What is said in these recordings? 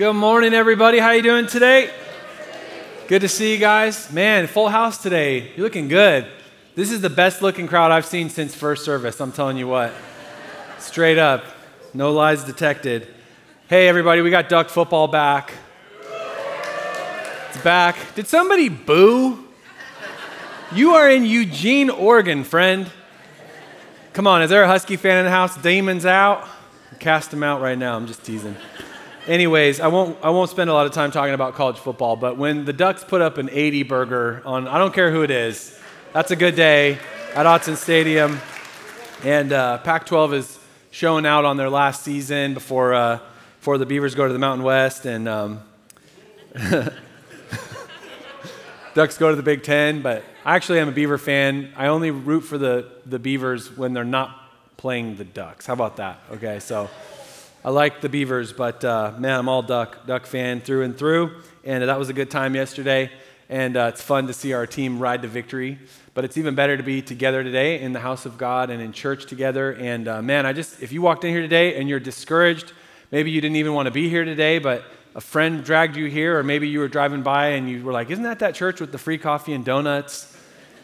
Good morning, everybody. How you doing today? Good to see you guys. Man, full house today. You're looking good. This is the best looking crowd I've seen since first service. I'm telling you what. Straight up. No lies detected. Hey, everybody, we got Duck football back. It's back. Did somebody boo? You are in Eugene, Oregon, friend. Come on, is there a Husky fan in the house? Demons out? Cast them out right now. I'm just teasing. Anyways, I won't, I won't spend a lot of time talking about college football, but when the Ducks put up an 80 burger on, I don't care who it is, that's a good day at Autzen Stadium. And uh, Pac 12 is showing out on their last season before, uh, before the Beavers go to the Mountain West. And um, Ducks go to the Big Ten, but I actually am a Beaver fan. I only root for the, the Beavers when they're not playing the Ducks. How about that? Okay, so I like the Beavers, but uh, man, I'm all Duck Duck fan through and through. And that was a good time yesterday, and uh, it's fun to see our team ride to victory. But it's even better to be together today in the house of God and in church together. And uh, man, I just if you walked in here today and you're discouraged, maybe you didn't even want to be here today, but a friend dragged you here, or maybe you were driving by and you were like, "Isn't that that church with the free coffee and donuts?"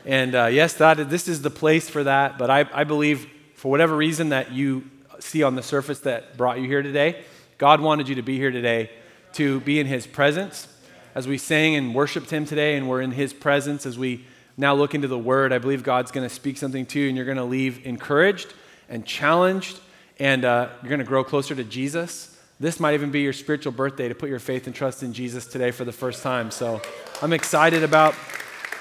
And uh, yes, that this is the place for that. But I, I believe for whatever reason that you see on the surface that brought you here today. God wanted you to be here today to be in His presence. As we sang and worshiped Him today, and we're in His presence, as we now look into the Word, I believe God's going to speak something to you, and you're going to leave encouraged and challenged, and uh, you're going to grow closer to Jesus. This might even be your spiritual birthday to put your faith and trust in Jesus today for the first time. So I'm excited about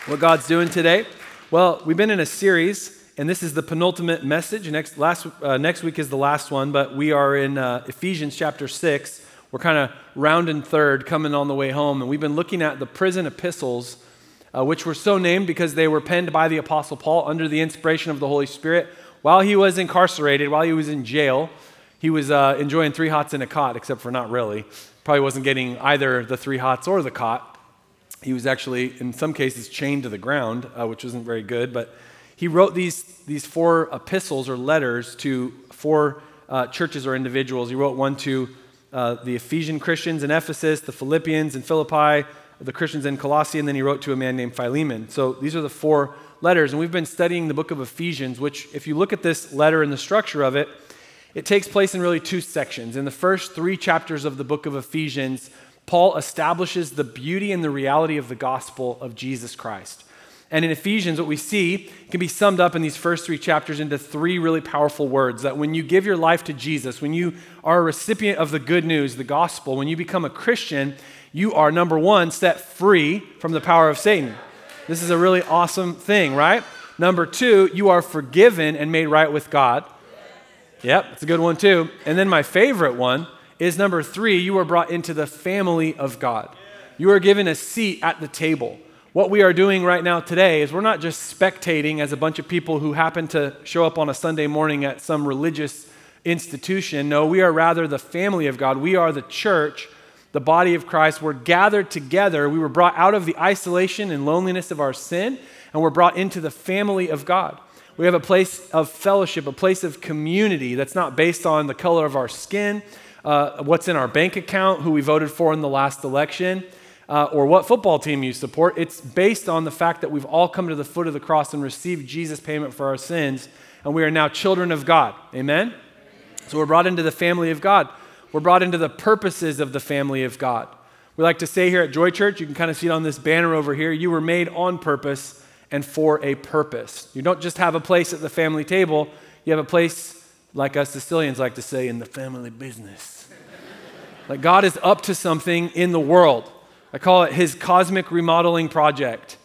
what God's doing today. Well, we've been in a series and this is the penultimate message. Next, last, uh, next week is the last one, but we are in uh, Ephesians chapter 6. We're kind of rounding third, coming on the way home, and we've been looking at the prison epistles, uh, which were so named because they were penned by the Apostle Paul under the inspiration of the Holy Spirit while he was incarcerated, while he was in jail. He was uh, enjoying three hots in a cot, except for not really. Probably wasn't getting either the three hots or the cot. He was actually, in some cases, chained to the ground, uh, which wasn't very good, but he wrote these, these four epistles or letters to four uh, churches or individuals. He wrote one to uh, the Ephesian Christians in Ephesus, the Philippians in Philippi, the Christians in Colossae, and then he wrote to a man named Philemon. So these are the four letters. And we've been studying the book of Ephesians, which, if you look at this letter and the structure of it, it takes place in really two sections. In the first three chapters of the book of Ephesians, Paul establishes the beauty and the reality of the gospel of Jesus Christ. And in Ephesians, what we see can be summed up in these first three chapters into three really powerful words that when you give your life to Jesus, when you are a recipient of the good news, the gospel, when you become a Christian, you are, number one, set free from the power of Satan. This is a really awesome thing, right? Number two, you are forgiven and made right with God. Yep, it's a good one too. And then my favorite one is number three, you are brought into the family of God. You are given a seat at the table what we are doing right now today is we're not just spectating as a bunch of people who happen to show up on a Sunday morning at some religious institution. No, we are rather the family of God. We are the church, the body of Christ. We're gathered together. We were brought out of the isolation and loneliness of our sin, and we're brought into the family of God. We have a place of fellowship, a place of community that's not based on the color of our skin, uh, what's in our bank account, who we voted for in the last election uh, or what football team you support. It's based on the fact that we've all come to the foot of the cross and received Jesus' payment for our sins, and we are now children of God. Amen? So we're brought into the family of God. We're brought into the purposes of the family of God. We like to say here at Joy Church, you can kind of see it on this banner over here, you were made on purpose and for a purpose. You don't just have a place at the family table, you have a place, like us Sicilians like to say, in the family business. like God is up to something in the world. I call it his cosmic remodeling project.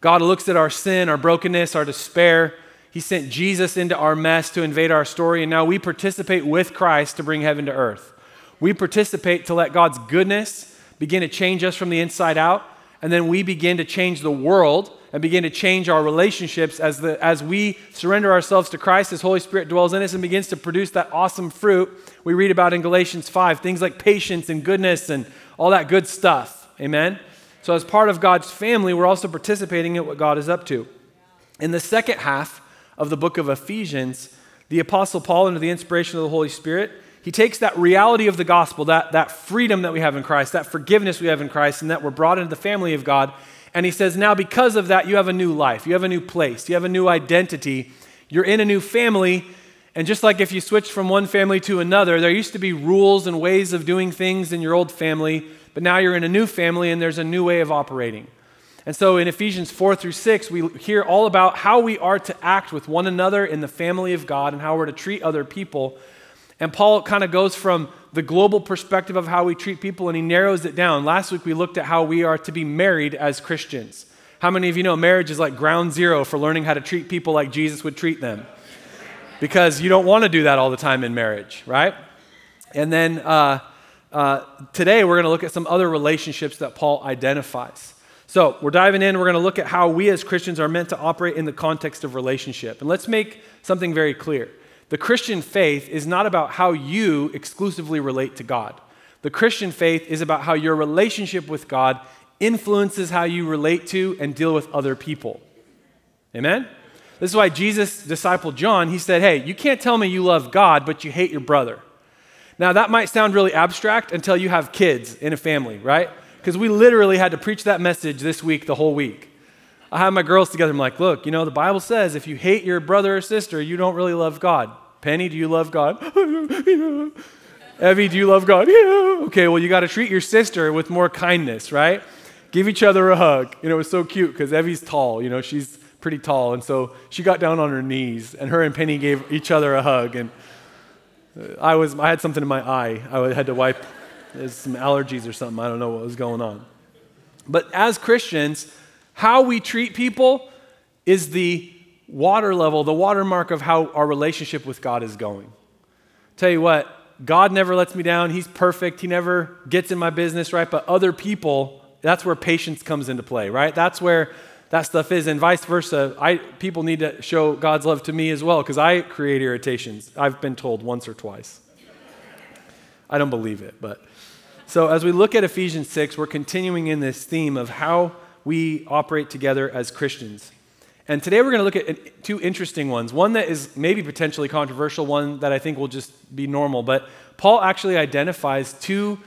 God looks at our sin, our brokenness, our despair. He sent Jesus into our mess to invade our story, and now we participate with Christ to bring heaven to earth. We participate to let God's goodness begin to change us from the inside out, and then we begin to change the world and begin to change our relationships as, the, as we surrender ourselves to Christ, His Holy Spirit dwells in us and begins to produce that awesome fruit we read about in Galatians 5 things like patience and goodness and all that good stuff. Amen? So, as part of God's family, we're also participating in what God is up to. In the second half of the book of Ephesians, the Apostle Paul, under the inspiration of the Holy Spirit, he takes that reality of the gospel, that, that freedom that we have in Christ, that forgiveness we have in Christ, and that we're brought into the family of God, and he says, now because of that, you have a new life, you have a new place, you have a new identity, you're in a new family. And just like if you switched from one family to another, there used to be rules and ways of doing things in your old family, but now you're in a new family and there's a new way of operating. And so in Ephesians 4 through 6, we hear all about how we are to act with one another in the family of God and how we're to treat other people. And Paul kind of goes from the global perspective of how we treat people and he narrows it down. Last week we looked at how we are to be married as Christians. How many of you know marriage is like ground zero for learning how to treat people like Jesus would treat them? Because you don't want to do that all the time in marriage, right? And then uh, uh, today we're going to look at some other relationships that Paul identifies. So we're diving in. We're going to look at how we as Christians are meant to operate in the context of relationship. And let's make something very clear. The Christian faith is not about how you exclusively relate to God. The Christian faith is about how your relationship with God influences how you relate to and deal with other people. Amen? This is why Jesus' disciple John, he said, Hey, you can't tell me you love God, but you hate your brother. Now, that might sound really abstract until you have kids in a family, right? because we literally had to preach that message this week, the whole week. I had my girls together. I'm like, look, you know, the Bible says if you hate your brother or sister, you don't really love God. Penny, do you love God? Evie, do you love God? Yeah. Okay, well, you got to treat your sister with more kindness, right? Give each other a hug. You know, it was so cute because Evie's tall. You know, she's pretty tall. And so she got down on her knees, and her and Penny gave each other a hug. And I, was, I had something in my eye. I had to wipe some allergies or something. I don't know what was going on. But as Christians, how we treat people is the water level, the watermark of how our relationship with God is going. Tell you what, God never lets me down. He's perfect. He never gets in my business, right? But other people, that's where patience comes into play, right? That's where that stuff is. And vice versa. I, people need to show God's love to me as well because I create irritations. I've been told once or twice. I don't believe it, but so, as we look at Ephesians 6, we're continuing in this theme of how we operate together as Christians. And today we're going to look at two interesting ones. One that is maybe potentially controversial, one that I think will just be normal. But Paul actually identifies two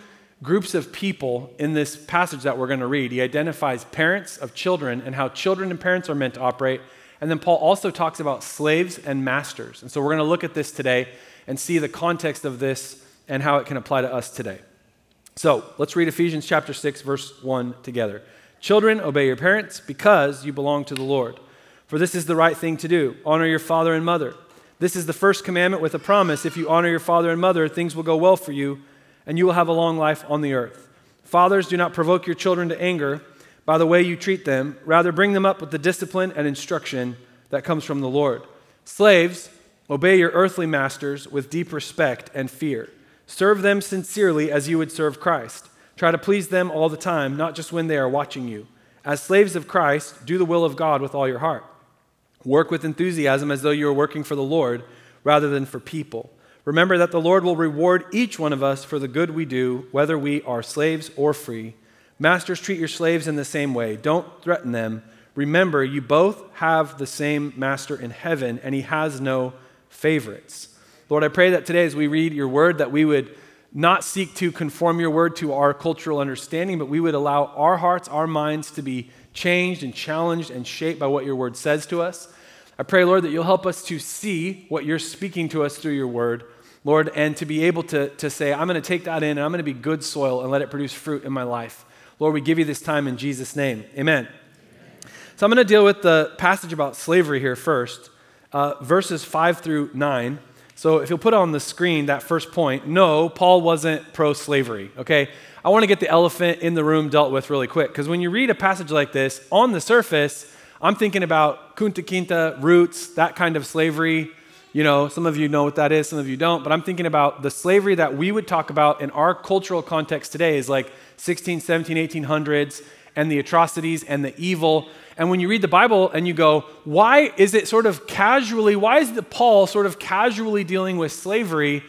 groups of people in this passage that we're going to read. He identifies parents of children and how children and parents are meant to operate. And then Paul also talks about slaves and masters. And so we're going to look at this today and see the context of this and how it can apply to us today. So let's read Ephesians chapter 6, verse 1 together. Children, obey your parents because you belong to the Lord. For this is the right thing to do. Honor your father and mother. This is the first commandment with a promise. If you honor your father and mother, things will go well for you, and you will have a long life on the earth. Fathers, do not provoke your children to anger by the way you treat them. Rather, bring them up with the discipline and instruction that comes from the Lord. Slaves, obey your earthly masters with deep respect and fear Serve them sincerely as you would serve Christ. Try to please them all the time, not just when they are watching you. As slaves of Christ, do the will of God with all your heart. Work with enthusiasm as though you are working for the Lord rather than for people. Remember that the Lord will reward each one of us for the good we do, whether we are slaves or free. Masters, treat your slaves in the same way. Don't threaten them. Remember, you both have the same master in heaven, and he has no favorites. Lord, I pray that today as we read your word, that we would not seek to conform your word to our cultural understanding, but we would allow our hearts, our minds to be changed and challenged and shaped by what your word says to us. I pray, Lord, that you'll help us to see what you're speaking to us through your word, Lord, and to be able to, to say, I'm going to take that in and I'm going to be good soil and let it produce fruit in my life. Lord, we give you this time in Jesus' name. Amen. Amen. So I'm going to deal with the passage about slavery here first, uh, verses 5 through 9. So if you'll put on the screen that first point, no, Paul wasn't pro slavery, okay? I want to get the elephant in the room dealt with really quick because when you read a passage like this, on the surface, I'm thinking about Kunta Kinte, roots, that kind of slavery. You know, some of you know what that is, some of you don't, but I'm thinking about the slavery that we would talk about in our cultural context today is like 16, 17, 1800s and the atrocities and the evil and when you read the Bible and you go, why is it sort of casually, why is the Paul sort of casually dealing with slavery?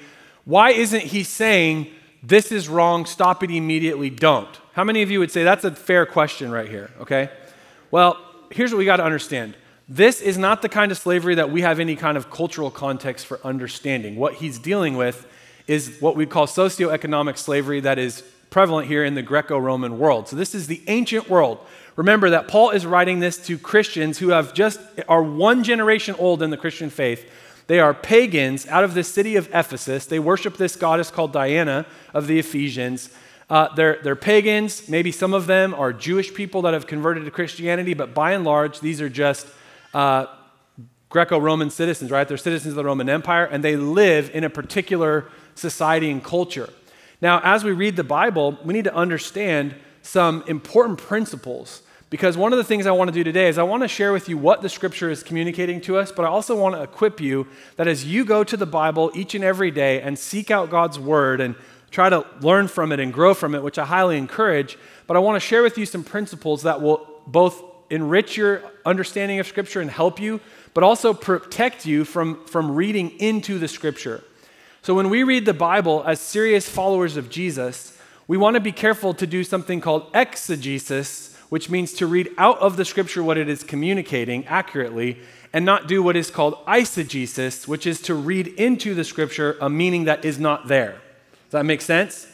Why isn't he saying, this is wrong, stop it immediately, don't? How many of you would say that's a fair question right here, okay? Well, here's what we got to understand. This is not the kind of slavery that we have any kind of cultural context for understanding. What he's dealing with is what we call socioeconomic slavery that is prevalent here in the Greco Roman world. So, this is the ancient world. Remember that Paul is writing this to Christians who have just are one generation old in the Christian faith. They are pagans out of the city of Ephesus. They worship this goddess called Diana of the Ephesians. Uh, they're, they're pagans. Maybe some of them are Jewish people that have converted to Christianity, but by and large, these are just uh, Greco Roman citizens, right? They're citizens of the Roman Empire, and they live in a particular society and culture. Now, as we read the Bible, we need to understand some important principles because one of the things I want to do today is I want to share with you what the scripture is communicating to us, but I also want to equip you that as you go to the Bible each and every day and seek out God's word and try to learn from it and grow from it, which I highly encourage, but I want to share with you some principles that will both enrich your understanding of scripture and help you but also protect you from, from reading into the scripture. So when we read the Bible as serious followers of Jesus, we want to be careful to do something called exegesis, which means to read out of the scripture what it is communicating accurately, and not do what is called eisegesis, which is to read into the scripture a meaning that is not there. Does that make sense?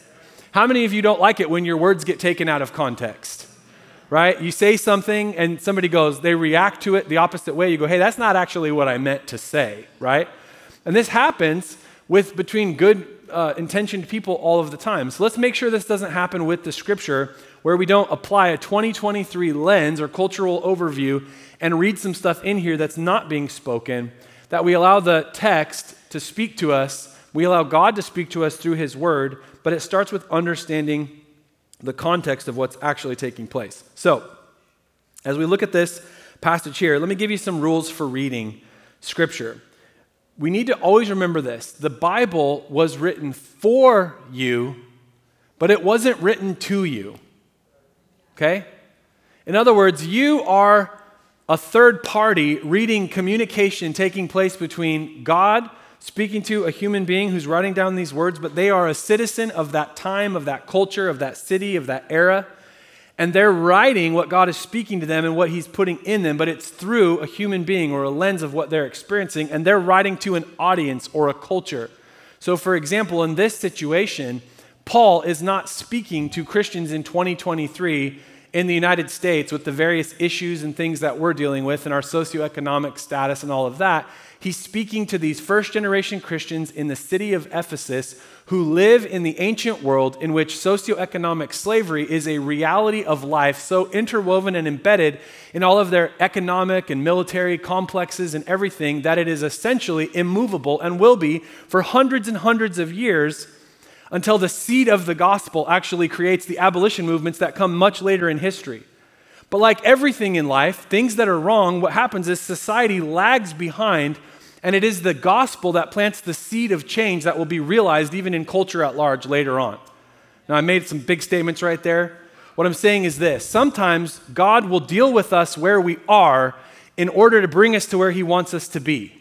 How many of you don't like it when your words get taken out of context? Right? You say something and somebody goes, they react to it the opposite way. You go, hey, that's not actually what I meant to say, right? And this happens with between good uh, intentioned people all of the time. So let's make sure this doesn't happen with the scripture where we don't apply a 2023 lens or cultural overview and read some stuff in here that's not being spoken, that we allow the text to speak to us. We allow God to speak to us through his word, but it starts with understanding the context of what's actually taking place. So, as we look at this passage here, let me give you some rules for reading Scripture. We need to always remember this the Bible was written for you, but it wasn't written to you. Okay? In other words, you are a third party reading communication taking place between God speaking to a human being who's writing down these words, but they are a citizen of that time, of that culture, of that city, of that era. And they're writing what God is speaking to them and what He's putting in them, but it's through a human being or a lens of what they're experiencing, and they're writing to an audience or a culture. So, for example, in this situation, Paul is not speaking to Christians in 2023 in the United States with the various issues and things that we're dealing with and our socioeconomic status and all of that. He's speaking to these first generation Christians in the city of Ephesus who live in the ancient world in which socioeconomic slavery is a reality of life so interwoven and embedded in all of their economic and military complexes and everything that it is essentially immovable and will be for hundreds and hundreds of years until the seed of the gospel actually creates the abolition movements that come much later in history. But like everything in life, things that are wrong, what happens is society lags behind and it is the gospel that plants the seed of change that will be realized even in culture at large later on. Now, I made some big statements right there. What I'm saying is this sometimes God will deal with us where we are in order to bring us to where He wants us to be.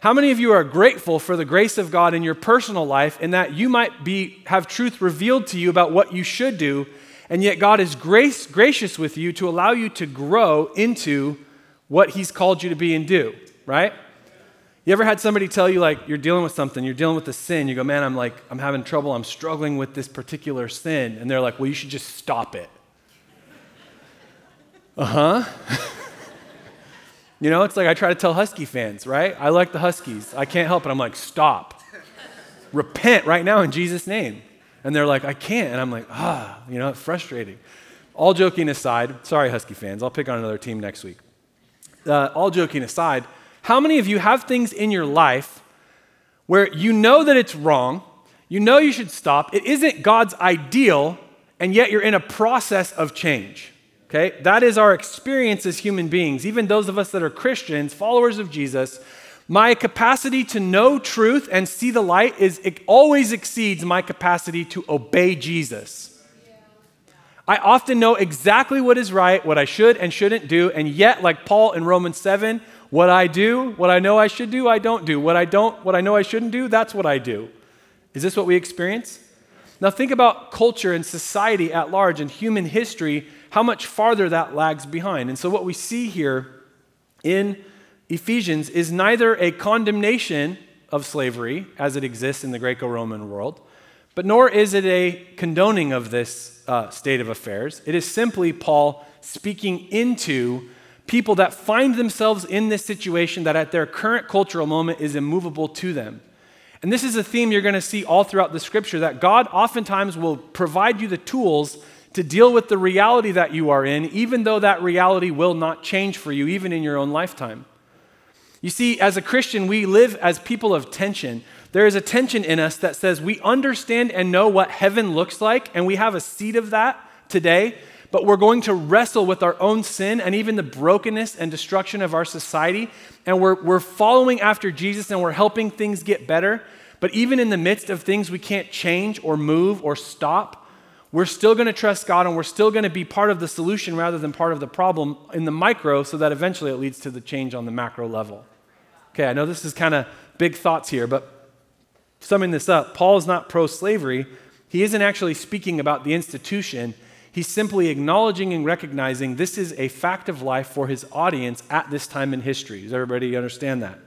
How many of you are grateful for the grace of God in your personal life in that you might be, have truth revealed to you about what you should do, and yet God is grace, gracious with you to allow you to grow into what He's called you to be and do? Right? You ever had somebody tell you, like, you're dealing with something, you're dealing with a sin, you go, man, I'm like, I'm having trouble, I'm struggling with this particular sin. And they're like, well, you should just stop it. uh huh. you know, it's like I try to tell Husky fans, right? I like the Huskies. I can't help it. I'm like, stop. Repent right now in Jesus' name. And they're like, I can't. And I'm like, ah, you know, it's frustrating. All joking aside, sorry, Husky fans, I'll pick on another team next week. Uh, all joking aside, how many of you have things in your life where you know that it's wrong, you know you should stop, it isn't God's ideal, and yet you're in a process of change? Okay? That is our experience as human beings, even those of us that are Christians, followers of Jesus. My capacity to know truth and see the light is it always exceeds my capacity to obey Jesus. I often know exactly what is right, what I should and shouldn't do, and yet, like Paul in Romans 7, what I do, what I know I should do, I don't do. What I don't, what I know I shouldn't do, that's what I do. Is this what we experience? Now think about culture and society at large and human history, how much farther that lags behind. And so what we see here in Ephesians is neither a condemnation of slavery as it exists in the Greco Roman world, but nor is it a condoning of this uh, state of affairs. It is simply Paul speaking into people that find themselves in this situation that at their current cultural moment is immovable to them. And this is a theme you're going to see all throughout the scripture that God oftentimes will provide you the tools to deal with the reality that you are in, even though that reality will not change for you, even in your own lifetime. You see, as a Christian, we live as people of tension. There is a tension in us that says we understand and know what heaven looks like, and we have a seed of that today, but we're going to wrestle with our own sin and even the brokenness and destruction of our society. And we're, we're following after Jesus and we're helping things get better. But even in the midst of things we can't change or move or stop, we're still going to trust God and we're still going to be part of the solution rather than part of the problem in the micro so that eventually it leads to the change on the macro level. Okay, I know this is kind of big thoughts here, but summing this up, Paul is not pro slavery. He isn't actually speaking about the institution. He's simply acknowledging and recognizing this is a fact of life for his audience at this time in history. Does everybody understand that?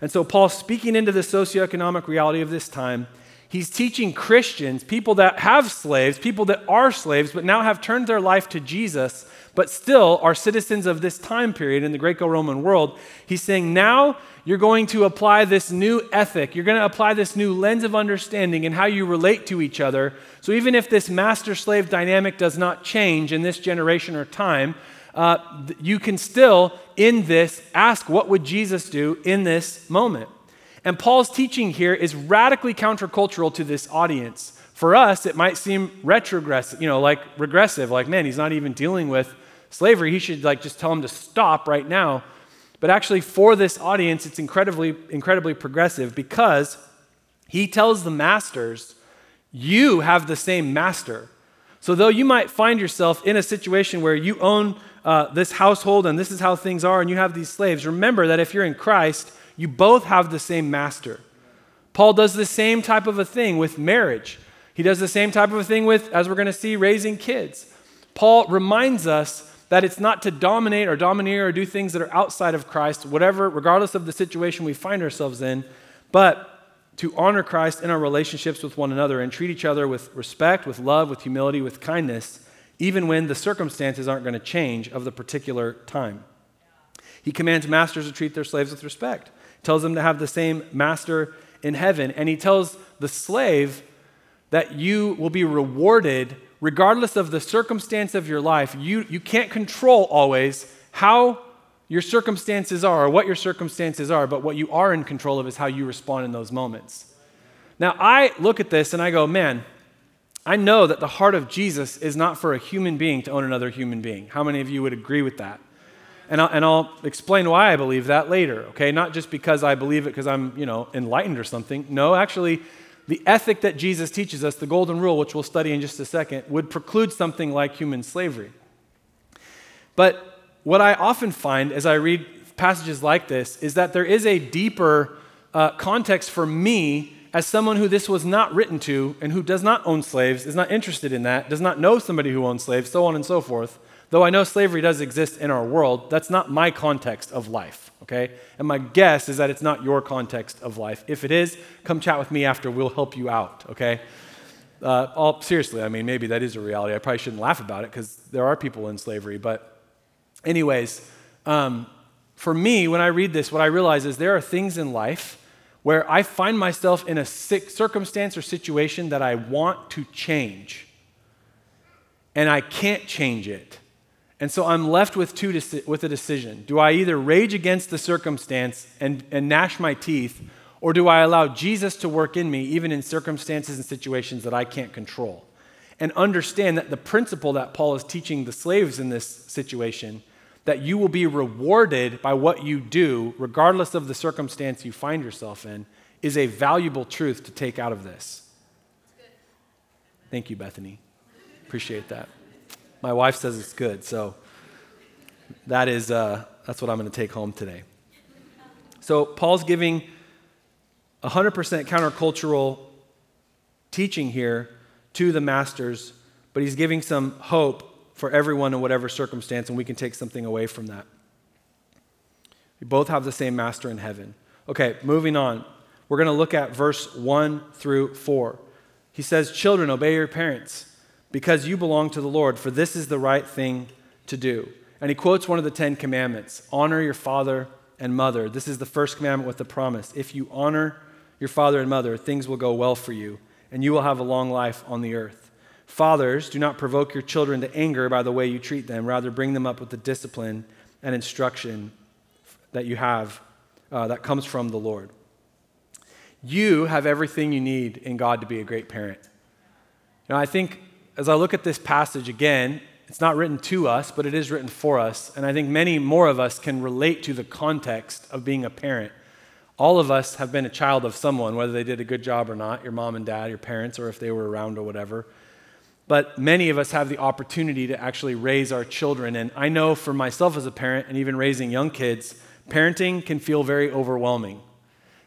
And so, Paul, speaking into the socioeconomic reality of this time, he's teaching Christians, people that have slaves, people that are slaves, but now have turned their life to Jesus, but still are citizens of this time period in the Greco Roman world. He's saying, now you're going to apply this new ethic. You're going to apply this new lens of understanding and how you relate to each other. So even if this master slave dynamic does not change in this generation or time, uh, you can still, in this, ask what would Jesus do in this moment? And Paul's teaching here is radically countercultural to this audience. For us, it might seem retrogressive, you know, like regressive, like, man, he's not even dealing with slavery. He should like just tell him to stop right now. But actually, for this audience, it's incredibly, incredibly progressive because he tells the masters, you have the same master. So, though you might find yourself in a situation where you own uh, this household and this is how things are and you have these slaves, remember that if you're in Christ, you both have the same master. Paul does the same type of a thing with marriage. He does the same type of a thing with, as we're going to see, raising kids. Paul reminds us that it's not to dominate or domineer or do things that are outside of Christ, whatever, regardless of the situation we find ourselves in, but to honor Christ in our relationships with one another and treat each other with respect, with love, with humility, with kindness, even when the circumstances aren't going to change of the particular time. He commands masters to treat their slaves with respect, tells them to have the same master in heaven, and he tells the slave that you will be rewarded regardless of the circumstance of your life, you, you can't control always how your circumstances are or what your circumstances are, but what you are in control of is how you respond in those moments. Now, I look at this and I go, man, I know that the heart of Jesus is not for a human being to own another human being. How many of you would agree with that? And I'll, and I'll explain why I believe that later, okay? Not just because I believe it because I'm, you know, enlightened or something. No, actually, the ethic that Jesus teaches us, the golden rule, which we'll study in just a second, would preclude something like human slavery. But what I often find as I read passages like this is that there is a deeper uh, context for me as someone who this was not written to and who does not own slaves, is not interested in that, does not know somebody who owns slaves, so on and so forth. Though I know slavery does exist in our world, that's not my context of life, okay? And my guess is that it's not your context of life. If it is, come chat with me after. We'll help you out, okay? Uh, all, seriously, I mean, maybe that is a reality. I probably shouldn't laugh about it because there are people in slavery. But, anyways, um, for me, when I read this, what I realize is there are things in life where I find myself in a circumstance or situation that I want to change, and I can't change it. And so I'm left with, two deci- with a decision. Do I either rage against the circumstance and, and gnash my teeth, or do I allow Jesus to work in me, even in circumstances and situations that I can't control? And understand that the principle that Paul is teaching the slaves in this situation, that you will be rewarded by what you do, regardless of the circumstance you find yourself in, is a valuable truth to take out of this. Thank you, Bethany. Appreciate that. My wife says it's good, so that is, uh, that's what I'm going to take home today. So, Paul's giving 100% countercultural teaching here to the masters, but he's giving some hope for everyone in whatever circumstance, and we can take something away from that. We both have the same master in heaven. Okay, moving on. We're going to look at verse 1 through 4. He says, Children, obey your parents because you belong to the Lord, for this is the right thing to do. And he quotes one of the Ten Commandments honor your father and mother. This is the first commandment with the promise. If you honor your father and mother, things will go well for you, and you will have a long life on the earth. Fathers, do not provoke your children to anger by the way you treat them. Rather, bring them up with the discipline and instruction that you have uh, that comes from the Lord. You have everything you need in God to be a great parent. Know, I think as I look at this passage again, it's not written to us, but it is written for us. And I think many more of us can relate to the context of being a parent. All of us have been a child of someone, whether they did a good job or not your mom and dad, your parents, or if they were around or whatever. But many of us have the opportunity to actually raise our children. And I know for myself as a parent, and even raising young kids, parenting can feel very overwhelming.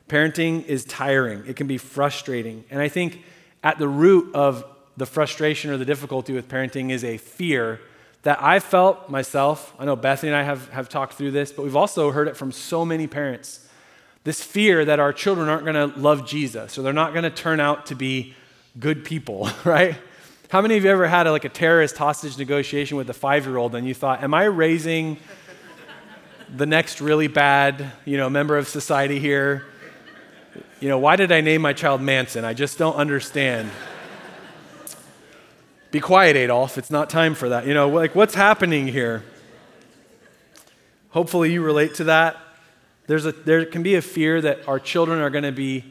Parenting is tiring, it can be frustrating. And I think at the root of the frustration or the difficulty with parenting is a fear that I felt myself. I know Bethany and I have, have talked through this, but we've also heard it from so many parents. This fear that our children aren't going to love Jesus or they're not going to turn out to be good people, right? How many of you ever had a, like a terrorist hostage negotiation with a five year old and you thought, am I raising the next really bad, you know, member of society here? You know, why did I name my child Manson? I just don't understand. Be quiet, Adolf. It's not time for that. You know, like what's happening here? Hopefully, you relate to that. There's a, there can be a fear that our children are going to be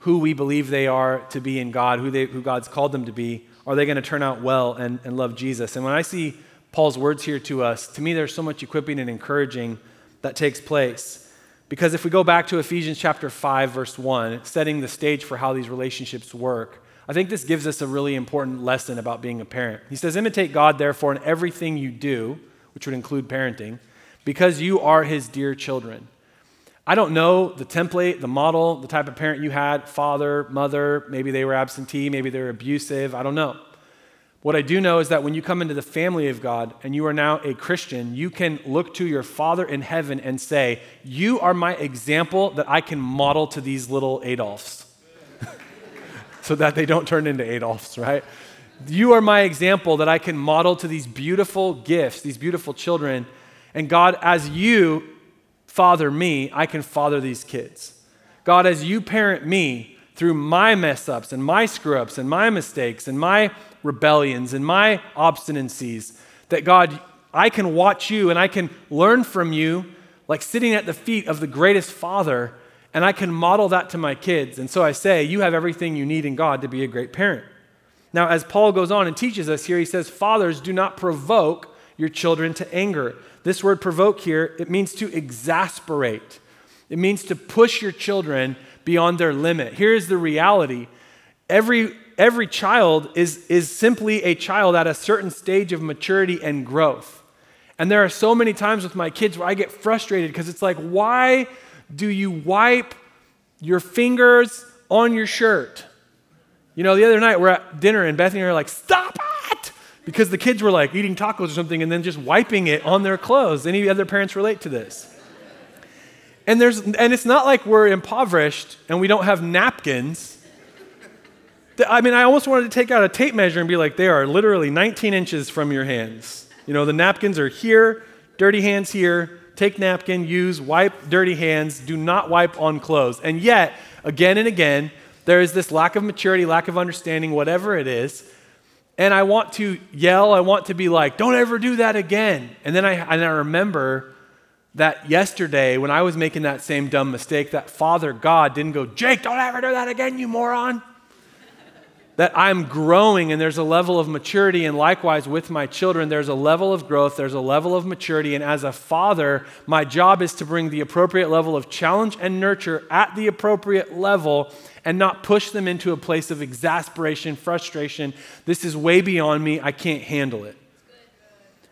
who we believe they are to be in God, who, they, who God's called them to be. Are they going to turn out well and, and love Jesus? And when I see Paul's words here to us, to me, there's so much equipping and encouraging that takes place. Because if we go back to Ephesians chapter 5, verse 1, setting the stage for how these relationships work, I think this gives us a really important lesson about being a parent. He says, Imitate God, therefore, in everything you do, which would include parenting, because you are his dear children. I don't know the template, the model, the type of parent you had father, mother, maybe they were absentee, maybe they were abusive, I don't know. What I do know is that when you come into the family of God and you are now a Christian, you can look to your Father in heaven and say, You are my example that I can model to these little Adolfs so that they don't turn into Adolfs, right? You are my example that I can model to these beautiful gifts, these beautiful children. And God, as you father me, I can father these kids. God, as you parent me through my mess ups and my screw ups and my mistakes and my rebellions and my obstinacies, that God, I can watch you and I can learn from you like sitting at the feet of the greatest father and I can model that to my kids. And so I say, you have everything you need in God to be a great parent. Now, as Paul goes on and teaches us here, he says, Fathers, do not provoke your children to anger. This word provoke here, it means to exasperate. It means to push your children beyond their limit. Here is the reality. Every, every child is, is simply a child at a certain stage of maturity and growth. And there are so many times with my kids where I get frustrated because it's like, why do you wipe your fingers on your shirt? You know, the other night we're at dinner and Bethany and I are like, stop it! Because the kids were like eating tacos or something and then just wiping it on their clothes. Any other parents relate to this? And, there's, and it's not like we're impoverished and we don't have napkins. I mean, I almost wanted to take out a tape measure and be like, they are literally 19 inches from your hands. You know, the napkins are here, dirty hands here, take napkin, use, wipe dirty hands, do not wipe on clothes. And yet, again and again, there is this lack of maturity, lack of understanding, whatever it is. And I want to yell, I want to be like, don't ever do that again. And then I, and I remember that yesterday when I was making that same dumb mistake, that Father God didn't go, Jake, don't ever do that again, you moron that I'm growing and there's a level of maturity. And likewise with my children, there's a level of growth, there's a level of maturity. And as a father, my job is to bring the appropriate level of challenge and nurture at the appropriate level and not push them into a place of exasperation, frustration. This is way beyond me, I can't handle it.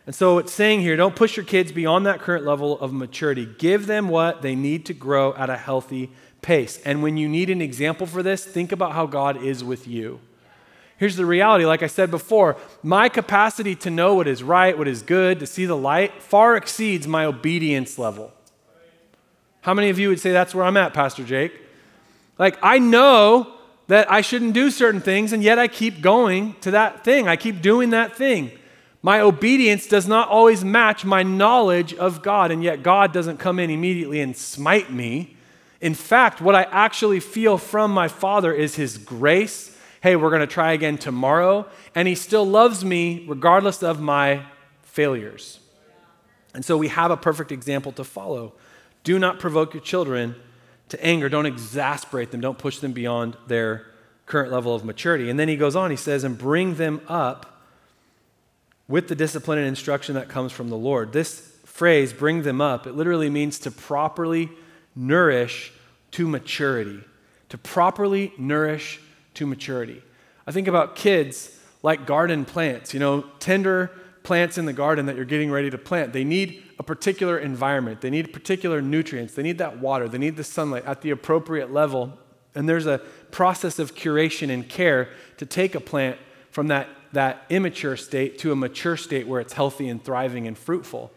And so it's saying here don't push your kids beyond that current level of maturity. Give them what they need to grow at a healthy pace. And when you need an example for this, think about how God is with you. Here's the reality like I said before, my capacity to know what is right, what is good, to see the light, far exceeds my obedience level. How many of you would say that's where I'm at, Pastor Jake? Like, I know that I shouldn't do certain things, and yet I keep going to that thing. I keep doing that thing. My obedience does not always match my knowledge of God, and yet God doesn't come in immediately and smite me. In fact, what I actually feel from my Father is His grace. Hey, we're going to try again tomorrow. And He still loves me regardless of my failures. And so we have a perfect example to follow. Do not provoke your children to anger. Don't exasperate them. Don't push them beyond their current level of maturity. And then he goes on, he says, and bring them up with the discipline and instruction that comes from the Lord. This phrase, bring them up, it literally means to properly nourish to maturity. To properly nourish to maturity. I think about kids like garden plants, you know, tender plants in the garden that you're getting ready to plant. They need a particular environment, they need particular nutrients, they need that water, they need the sunlight at the appropriate level. And there's a process of curation and care to take a plant from that, that immature state to a mature state where it's healthy and thriving and fruitful.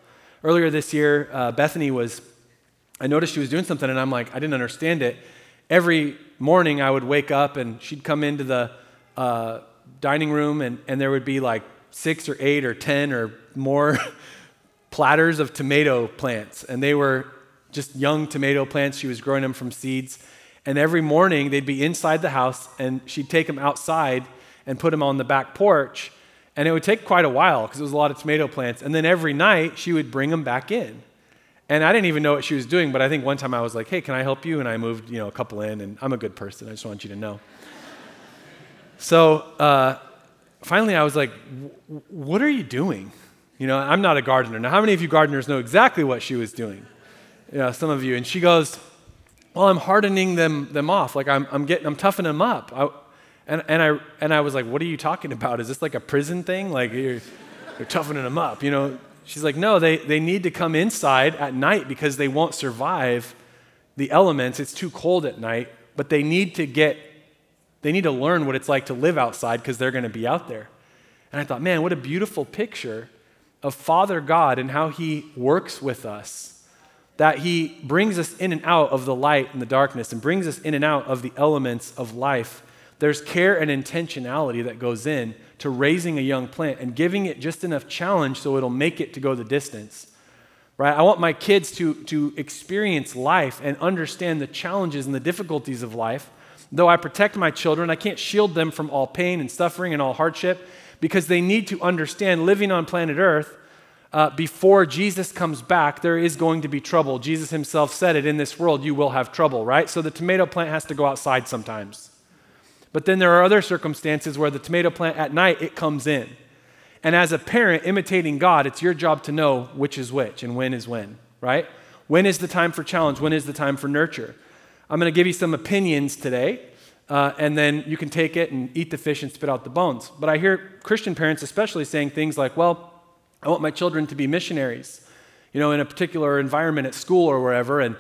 Earlier this year, uh, Bethany was, I noticed she was doing something and I'm like, I didn't understand it. Every morning I would wake up and she'd come into the uh, dining room and, and there would be like six or eight or ten or more platters of tomato plants. And they were just young tomato plants. She was growing them from seeds. And every morning they'd be inside the house and she'd take them outside and put them on the back porch. And it would take quite a while because it was a lot of tomato plants. And then every night she would bring them back in. And I didn't even know what she was doing, but I think one time I was like, hey, can I help you? And I moved, you know, a couple in, and I'm a good person. I just want you to know. so uh, finally I was like, what are you doing? You know, I'm not a gardener. Now, how many of you gardeners know exactly what she was doing? Yeah, some of you. And she goes, well, I'm hardening them, them off. Like I'm, I'm getting, I'm toughening them up. I, and, and, I, and I was like, what are you talking about? Is this like a prison thing? Like you're, you're toughening them up, you know? She's like, no, they, they need to come inside at night because they won't survive the elements. It's too cold at night, but they need to get, they need to learn what it's like to live outside because they're going to be out there. And I thought, man, what a beautiful picture of Father God and how He works with us. That He brings us in and out of the light and the darkness and brings us in and out of the elements of life. There's care and intentionality that goes in to raising a young plant and giving it just enough challenge so it'll make it to go the distance. Right? I want my kids to, to experience life and understand the challenges and the difficulties of life. Though I protect my children, I can't shield them from all pain and suffering and all hardship because they need to understand living on planet Earth uh, before Jesus comes back, there is going to be trouble. Jesus himself said it in this world, you will have trouble, right? So the tomato plant has to go outside sometimes. But then there are other circumstances where the tomato plant at night, it comes in. And as a parent imitating God, it's your job to know which is which and when is when, right? When is the time for challenge? When is the time for nurture? I'm going to give you some opinions today uh, and then you can take it and eat the fish and spit out the bones. But I hear Christian parents, especially, saying things like, well, I want my children to be missionaries, you know, in a particular environment at school or wherever. And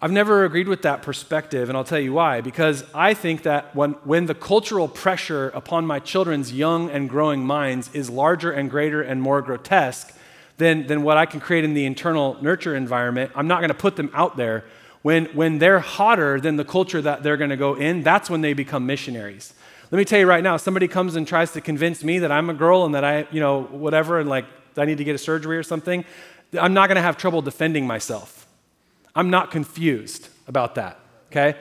I've never agreed with that perspective, and I'll tell you why. Because I think that when, when the cultural pressure upon my children's young and growing minds is larger and greater and more grotesque than, than what I can create in the internal nurture environment, I'm not going to put them out there when, when they're hotter than the culture that they're going to go in, that's when they become missionaries. Let me tell you right now, somebody comes and tries to convince me that I'm a girl and that I, you know, whatever, and like I need to get a surgery or something, I'm not going to have trouble defending myself. I'm not confused about that, okay?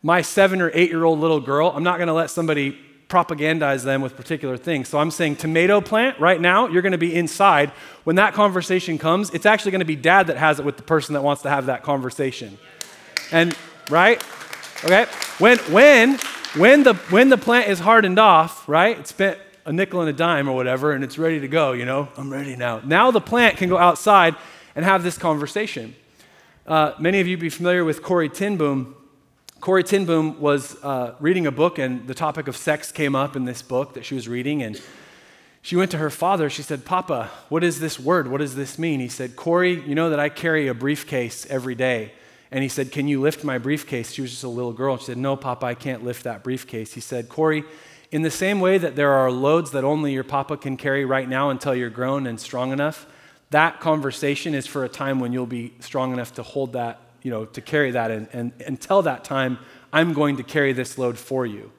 My seven or eight year old little girl, I'm not to let somebody propagandize them with particular things. So I'm saying tomato plant right now, you're going to be inside. When that conversation comes, it's actually going to be dad that has it with the person that wants to have that conversation. And right? Okay? When when when the when the plant is hardened off, right? It's spent a nickel and a dime or whatever and it's ready to go, you know? I'm ready now. Now the plant can go outside and have this conversation. Uh, many of you be familiar with Corrie ten Boom. Corey Tinboom was uh, reading a book, and the topic of sex came up in this book that she was reading. And she went to her father. She said, Papa, what is this word? What does this mean? He said, Corrie, you know that I carry a briefcase every day. And he said, Can you lift my briefcase? She was just a little girl. She said, No, Papa, I can't lift that briefcase. He said, Corrie, in the same way that there are loads that only your papa can carry right now until you're grown and strong enough, that conversation is for a time when you'll be strong enough to hold that, you know, to carry that. And, and until that time, I'm going to carry this load for you.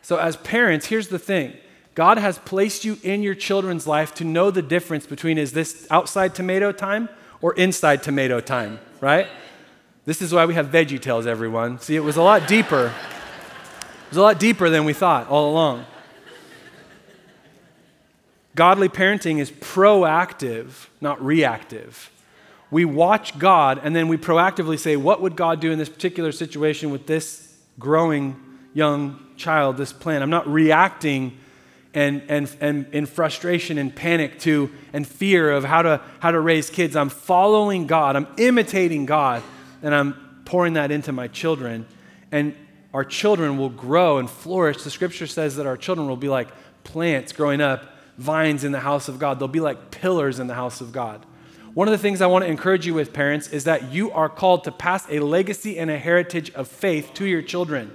So, as parents, here's the thing God has placed you in your children's life to know the difference between is this outside tomato time or inside tomato time, right? This is why we have Veggie Tales, everyone. See, it was a lot deeper. It was a lot deeper than we thought all along. Godly parenting is proactive, not reactive. We watch God and then we proactively say, What would God do in this particular situation with this growing young child, this plan? I'm not reacting and, and, and in frustration and panic to and fear of how to, how to raise kids. I'm following God, I'm imitating God, and I'm pouring that into my children. And our children will grow and flourish. The scripture says that our children will be like plants growing up, vines in the house of God. They'll be like pillars in the house of God. One of the things I want to encourage you with, parents, is that you are called to pass a legacy and a heritage of faith to your children.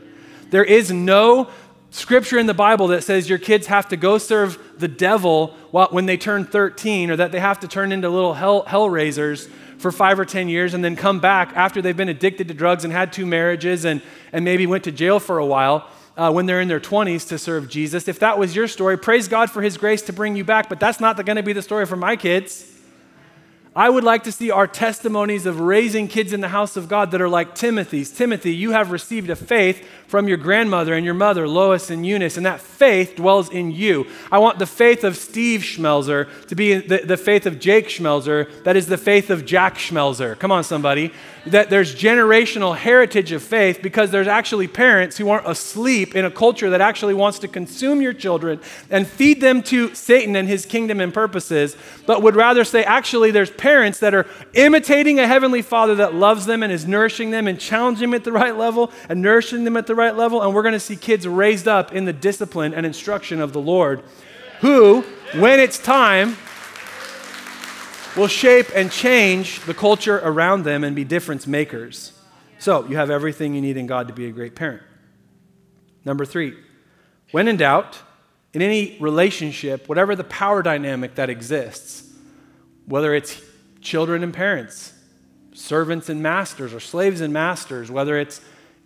There is no scripture in the Bible that says your kids have to go serve the devil when they turn 13 or that they have to turn into little hell, hell raisers for five or 10 years and then come back after they've been addicted to drugs and had two marriages and, and maybe went to jail for a while uh, when they're in their 20s to serve Jesus. If that was your story, praise God for his grace to bring you back, but that's not going to be the story for my kids. I would like to see our testimonies of raising kids in the house of God that are like Timothy's. Timothy, you have received a faith from your grandmother and your mother, Lois and Eunice, and that faith dwells in you. I want the faith of Steve Schmelzer to be the, the faith of Jake Schmelzer, that is the faith of Jack Schmelzer. Come on, somebody that there's generational heritage of faith because there's actually parents who aren't asleep in a culture that actually wants to consume your children and feed them to Satan and his kingdom and purposes, but would rather say, actually, there's parents that are imitating a heavenly father that loves them and is nourishing them and challenging them at the right level and nourishing them at the right level. And we're going to see kids raised up in the discipline and instruction of the Lord, who, when it's time, will shape and change the culture around them and be difference makers. So, you have everything you need in God to be a great parent. Number three, when in doubt, in any relationship, whatever the power dynamic that exists, whether it's children and parents, servants and masters, or slaves and masters, whether it's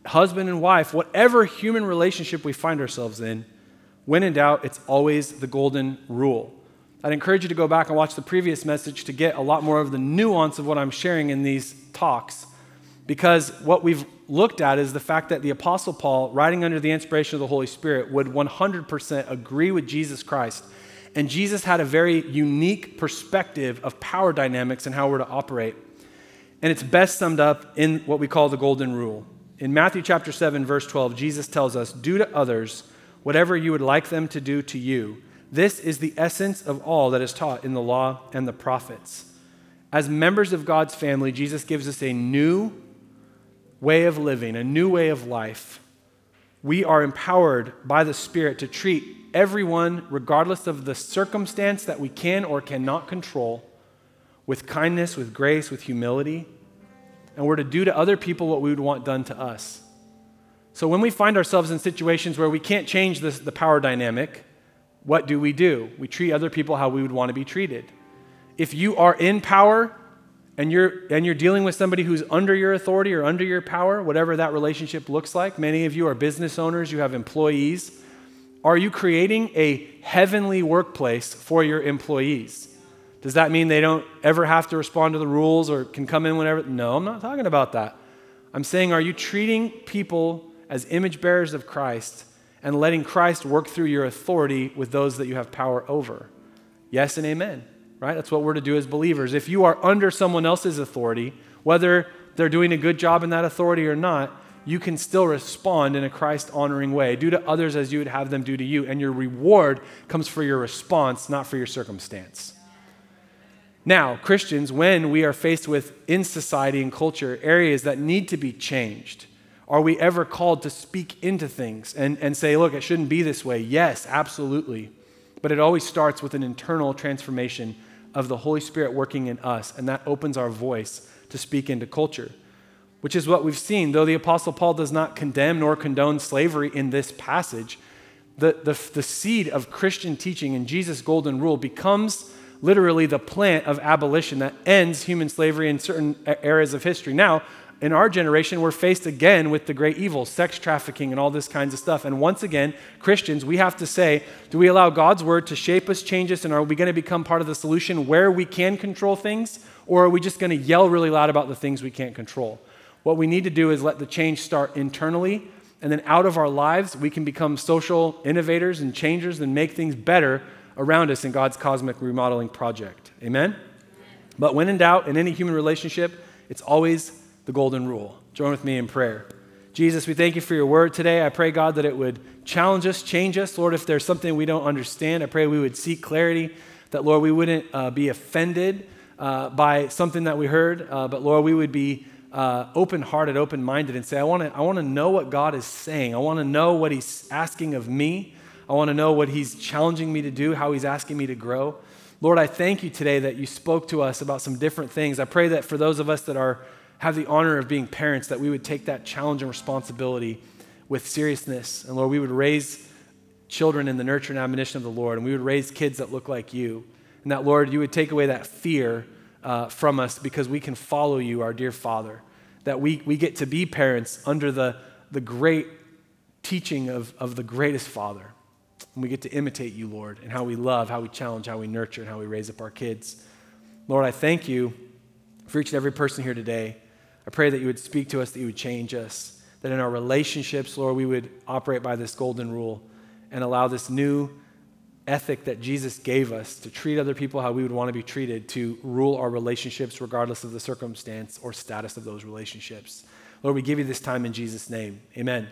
husband and wife, whatever human relationship we find ourselves in, when in doubt, it's always the golden rule. I'd encourage you to go back and watch the previous message to get a lot more of the nuance of what I'm sharing in these talks. Because what we've looked at is the fact that the Apostle Paul, writing under the inspiration of the Holy Spirit, would 100% agree with Jesus Christ. And Jesus had a very unique perspective of power dynamics and how we're to operate. And it's best summed up in what we call the Golden Rule. In Matthew chapter 7, verse 12, Jesus tells us, Do to others whatever you would like them to do to you this is the essence of all that is taught in the law and the prophets. As members of God's family, Jesus gives us a new way of living, a new way of life. We are empowered by the Spirit to treat everyone, regardless of the circumstance that we can or cannot control, with kindness, with grace, with humility. And we're to do to other people what we would want done to us. So when we find ourselves in situations where we can't change this, the power dynamic, what do we do? We treat other people how we would want to be treated. If you are in power and you're, and you're dealing with somebody who's under your authority or under your power, whatever that relationship looks like, many of you are business owners, you have employees. Are you creating a heavenly workplace for your employees? Does that mean they don't ever have to respond to the rules or can come in whenever? No, I'm not talking about that. I'm saying, are you treating people as image bearers of Christ and letting Christ work through your authority with those that you have power over. Yes and amen, right? That's what we're to do as believers. If you are under someone else's authority, whether they're doing a good job in that authority or not, you can still respond in a Christ honoring way. Do to others as you would have them do to you. And your reward comes for your response, not for your circumstance. Now, Christians, when we are faced with in society and culture areas that need to be changed, are we ever called to speak into things and, and say, look, it shouldn't be this way? Yes, absolutely. But it always starts with an internal transformation of the Holy Spirit working in us, and that opens our voice to speak into culture, which is what we've seen. Though the Apostle Paul does not condemn nor condone slavery in this passage, the, the, the seed of Christian teaching in Jesus' golden rule becomes literally the plant of abolition that ends human slavery in certain areas of history. Now, in our generation, we're faced again with the great evil, sex trafficking, and all this kinds of stuff. And once again, Christians, we have to say, do we allow God's word to shape us, change us, and are we going to become part of the solution where we can control things? Or are we just going to yell really loud about the things we can't control? What we need to do is let the change start internally, and then out of our lives, we can become social innovators and changers and make things better around us in God's cosmic remodeling project. Amen? But when in doubt in any human relationship, it's always the golden rule. Join with me in prayer. Jesus, we thank you for your word today. I pray, God, that it would challenge us, change us. Lord, if there's something we don't understand, I pray we would seek clarity, that, Lord, we wouldn't uh, be offended uh, by something that we heard, uh, but, Lord, we would be uh, open hearted, open minded, and say, I want to I wanna know what God is saying. I want to know what He's asking of me. I want to know what He's challenging me to do, how He's asking me to grow. Lord, I thank you today that you spoke to us about some different things. I pray that for those of us that are have the honor of being parents, that we would take that challenge and responsibility with seriousness. And Lord, we would raise children in the nurture and admonition of the Lord, and we would raise kids that look like you. And that, Lord, you would take away that fear uh, from us because we can follow you, our dear Father. That we, we get to be parents under the, the great teaching of, of the greatest Father. And we get to imitate you, Lord, and how we love, how we challenge, how we nurture, and how we raise up our kids. Lord, I thank you for each and every person here today. I pray that you would speak to us, that you would change us, that in our relationships, Lord, we would operate by this golden rule and allow this new ethic that Jesus gave us to treat other people how we would want to be treated to rule our relationships regardless of the circumstance or status of those relationships. Lord, we give you this time in Jesus' name. Amen.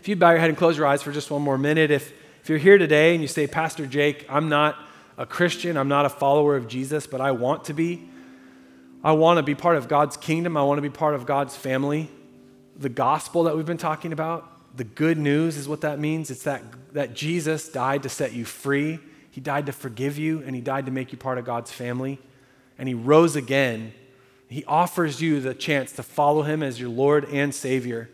If you bow your head and close your eyes for just one more minute, if, if you're here today and you say, Pastor Jake, I'm not a Christian, I'm not a follower of Jesus, but I want to be, I want to be part of God's kingdom. I want to be part of God's family. The gospel that we've been talking about, the good news is what that means. It's that, that Jesus died to set you free. He died to forgive you, and He died to make you part of God's family. And He rose again. He offers you the chance to follow Him as your Lord and Savior.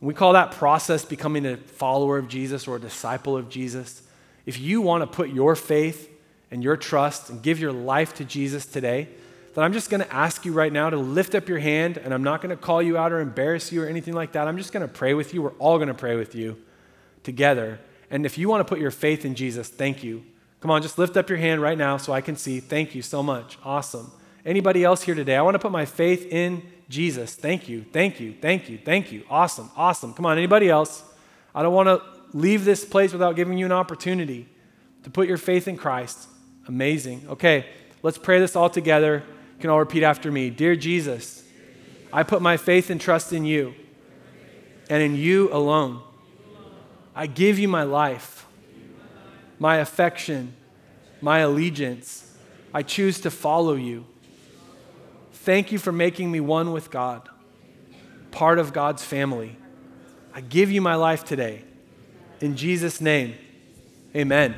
We call that process becoming a follower of Jesus or a disciple of Jesus. If you want to put your faith and your trust and give your life to Jesus today, that I'm just going to ask you right now to lift up your hand, and I'm not going to call you out or embarrass you or anything like that. I'm just going to pray with you. We're all going to pray with you together. And if you want to put your faith in Jesus, thank you. Come on, just lift up your hand right now so I can see. Thank you so much. Awesome. Anybody else here today? I want to put my faith in Jesus. Thank you. Thank you. Thank you. Thank you. Awesome. Awesome. Come on, anybody else? I don't want to leave this place without giving you an opportunity to put your faith in Christ. Amazing. Okay, let's pray this all together. You can all repeat after me Dear Jesus, I put my faith and trust in you and in you alone. I give you my life, my affection, my allegiance. I choose to follow you. Thank you for making me one with God, part of God's family. I give you my life today. In Jesus' name, amen.